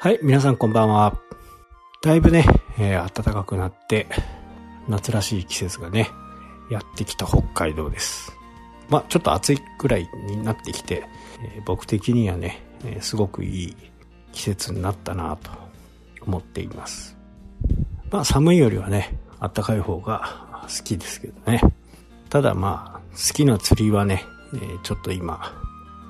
はい、皆さんこんばんは。だいぶね、えー、暖かくなって、夏らしい季節がね、やってきた北海道です。まあ、ちょっと暑いくらいになってきて、えー、僕的にはね、えー、すごくいい季節になったなと思っています。まあ、寒いよりはね、暖かい方が好きですけどね。ただまあ、好きな釣りはね、え、ちょっと今、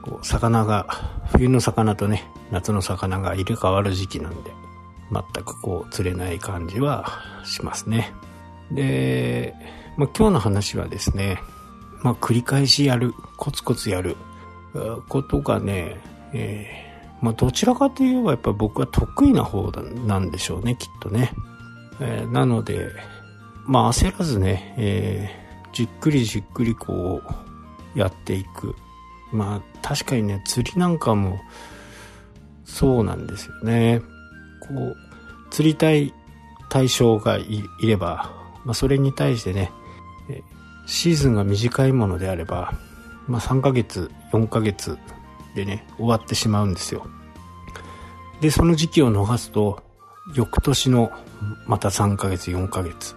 こう、魚が、冬の魚とね、夏の魚が入れ替わる時期なんで、全くこう釣れない感じはしますね。で、まあ、今日の話はですね、まあ、繰り返しやる、コツコツやることがね、えー、まあ、どちらかといえばやっぱ僕は得意な方なんでしょうね、きっとね。えー、なので、まあ、焦らずね、えー、じっくりじっくりこう、やっていく。まあ、確かにね、釣りなんかも、そうなんですよね。こう、釣りたい対象がいれば、まあ、それに対してね、シーズンが短いものであれば、まあ、3ヶ月、4ヶ月でね、終わってしまうんですよ。で、その時期を逃すと、翌年のまた3ヶ月、4ヶ月。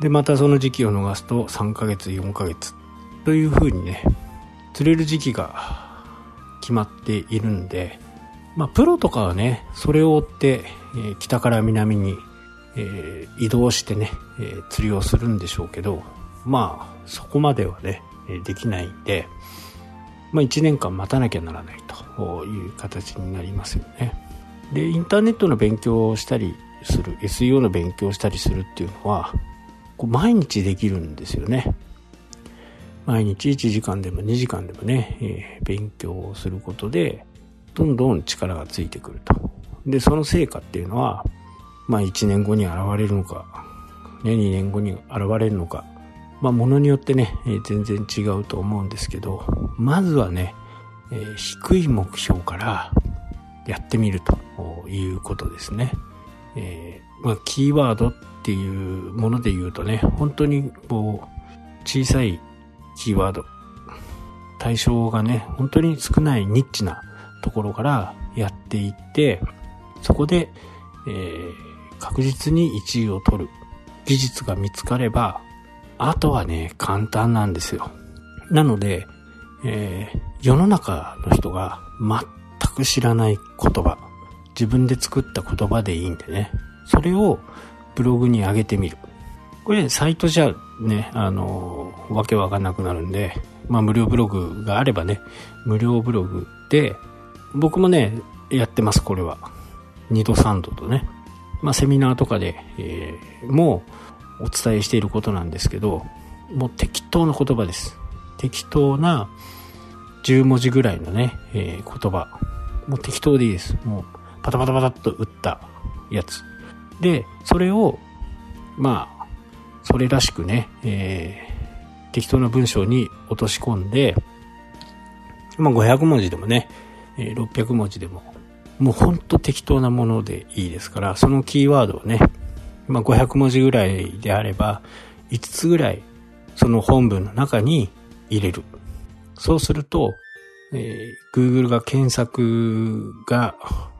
で、またその時期を逃すと3ヶ月、4ヶ月。という風にね、釣れる時期が決まっているんで、まあ、プロとかはね、それを追って、えー、北から南に、えー、移動してね、えー、釣りをするんでしょうけど、まあ、そこまではね、できないんで、まあ、1年間待たなきゃならないという形になりますよね。で、インターネットの勉強をしたりする、SEO の勉強をしたりするっていうのは、こう毎日できるんですよね。毎日1時間でも2時間でもね、えー、勉強をすることで、どんどん力がついてくると。で、その成果っていうのは、まあ1年後に現れるのか、ね、2年後に現れるのか、まあものによってね、えー、全然違うと思うんですけど、まずはね、えー、低い目標からやってみるということですね。えー、まあ、キーワードっていうもので言うとね、本当にこう、小さいキーワード、対象がね、本当に少ないニッチなところからやっていって、そこで、えー、確実に1位を取る技術が見つかれば、あとはね、簡単なんですよ。なので、えー、世の中の人が全く知らない言葉、自分で作った言葉でいいんでね、それをブログに上げてみる。これ、サイトじゃね、あの、わけわかんなくなるんで、まあ無料ブログがあればね、無料ブログで僕もね、やってます、これは。2度3度とね。まあ、セミナーとかで、えー、もうお伝えしていることなんですけど、もう適当な言葉です。適当な10文字ぐらいのね、えー、言葉。もう適当でいいです。もうパタパタパタっと打ったやつ。で、それを、まあ、それらしくね、えー、適当な文章に落とし込んで、まあ500文字でもね、え600文字でも、もうほんと適当なものでいいですから、そのキーワードをね、まあ、500文字ぐらいであれば、5つぐらい、その本文の中に入れる。そうすると、えー、Google が検索が、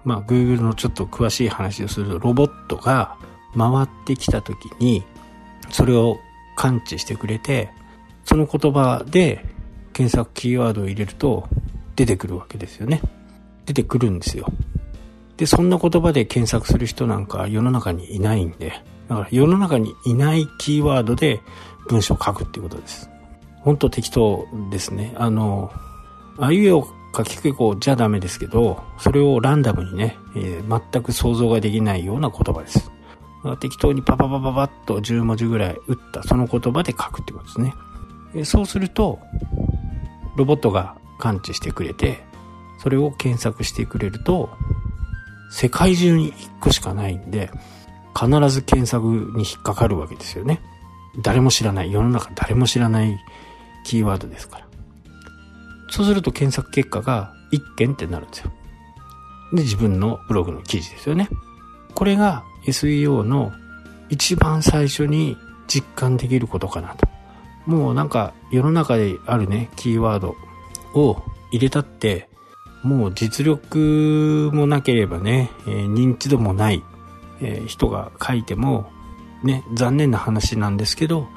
まあ、Google のちょっと詳しい話をすると、ロボットが回ってきた時に、それを感知してくれて、その言葉で検索キーワードを入れると、出てくるわけですよね。出てくるんですよ。で、そんな言葉で検索する人なんか世の中にいないんで、だから世の中にいないキーワードで文章を書くっていうことです。ほんと適当ですね。あの、あいうえを書きくこうじゃダメですけど、それをランダムにね、えー、全く想像ができないような言葉です。適当にパパパパパッと10文字ぐらい打ったその言葉で書くってことですね。え、そうすると、ロボットが感知してくれて、それを検索してくれると、世界中に1個しかないんで、必ず検索に引っかかるわけですよね。誰も知らない、世の中誰も知らないキーワードですから。そうすると検索結果が1件ってなるんですよ。で、自分のブログの記事ですよね。これが SEO の一番最初に実感できることかなと。もうなんか世の中であるね、キーワードを入れたって、もう実力もなければね、えー、認知度もない、えー、人が書いても、ね、残念な話なんですけど、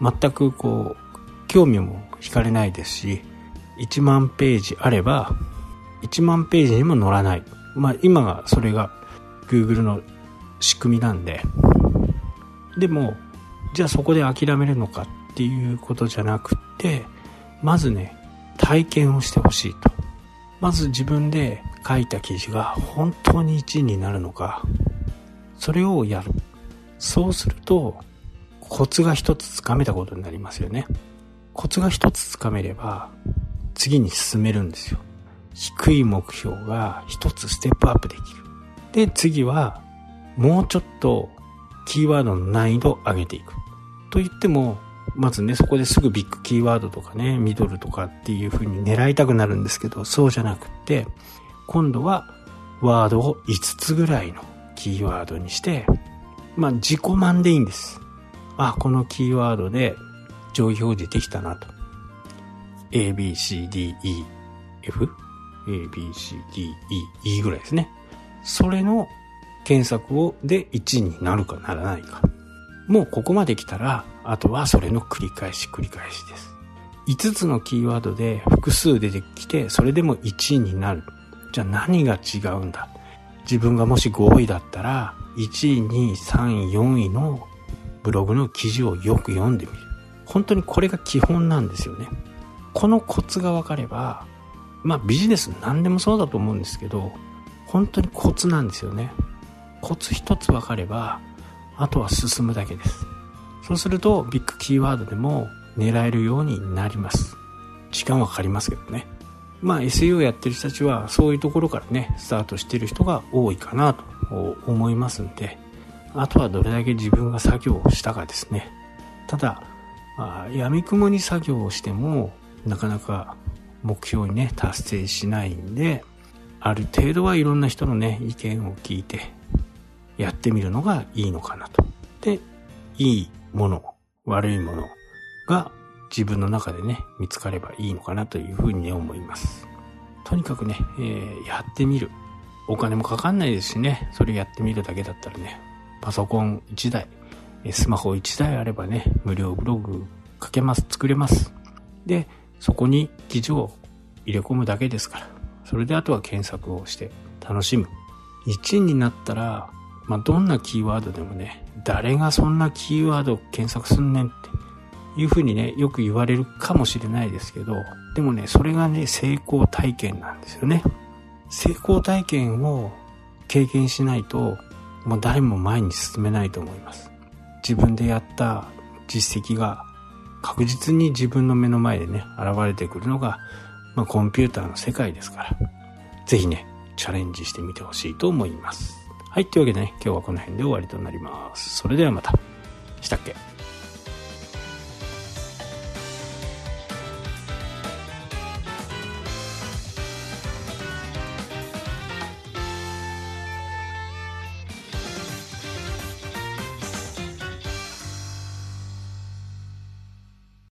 全くこう、興味も惹かれないですし、1万ページあれば、1万ページにも載らない。まあ今がそれが Google の仕組みなんで、でも、じゃあそこで諦めるのかっていうことじゃなくて、まずね、体験をしてほしいと。まず自分で書いた記事が本当に1位になるのか、それをやる。そうすると、コツが一つつかめたことになりますよね。コツが一つつかめれば、次に進めるんですよ。低い目標が一つステップアップできる。で、次は、もうちょっとキーワードの難易度を上げていく。と言っても、まずね、そこですぐビッグキーワードとかね、ミドルとかっていう風に狙いたくなるんですけど、そうじゃなくって、今度はワードを5つぐらいのキーワードにして、まあ自己満でいいんです。あ、このキーワードで上位表示できたなと。A, B, C, D, E, F? A, B, C, D, E, E ぐらいですね。それの検索をで1になるかならないか。もうここまで来たら、あとはそれの繰り返し繰り返しです。5つのキーワードで複数出てきて、それでも1位になる。じゃあ何が違うんだ？自分がもし5位だったら、1位、2位、3位、4位のブログの記事をよく読んでみる。本当にこれが基本なんですよね。このコツが分かれば、まあビジネス何でもそうだと思うんですけど、本当にコツなんですよね。コツ一つ分かれば、あとは進むだけです。そうすると、ビッグキーワードでも狙えるようになります。時間はかかりますけどね。まあ SEO やってる人たちはそういうところからね、スタートしてる人が多いかなと思いますんで、あとはどれだけ自分が作業をしたかですね。ただ、あ闇雲に作業をしても、なかなか目標にね、達成しないんで、ある程度はいろんな人のね、意見を聞いて、やってみるのがいいのかなと。で、いいもの、悪いものが自分の中でね、見つかればいいのかなというふうに、思います。とにかくね、えー、やってみる。お金もかかんないですしね、それやってみるだけだったらね、パソコン1台、スマホ1台あればね、無料ブログ書けます、作れます。で、そこに記事を入れ込むだけですから、それであとは検索をして楽しむ。1位になったら、まあ、どんなキーワードでもね、誰がそんなキーワードを検索すんねんっていうふうにね、よく言われるかもしれないですけど、でもね、それがね、成功体験なんですよね。成功体験を経験しないと、もう誰も前に進めないと思います。自分でやった実績が確実に自分の目の前でね、現れてくるのが、まあ、コンピューターの世界ですから、ぜひね、チャレンジしてみてほしいと思います。はい、というわけでね、今日はこの辺で終わりとなります。それではまた。したっけ？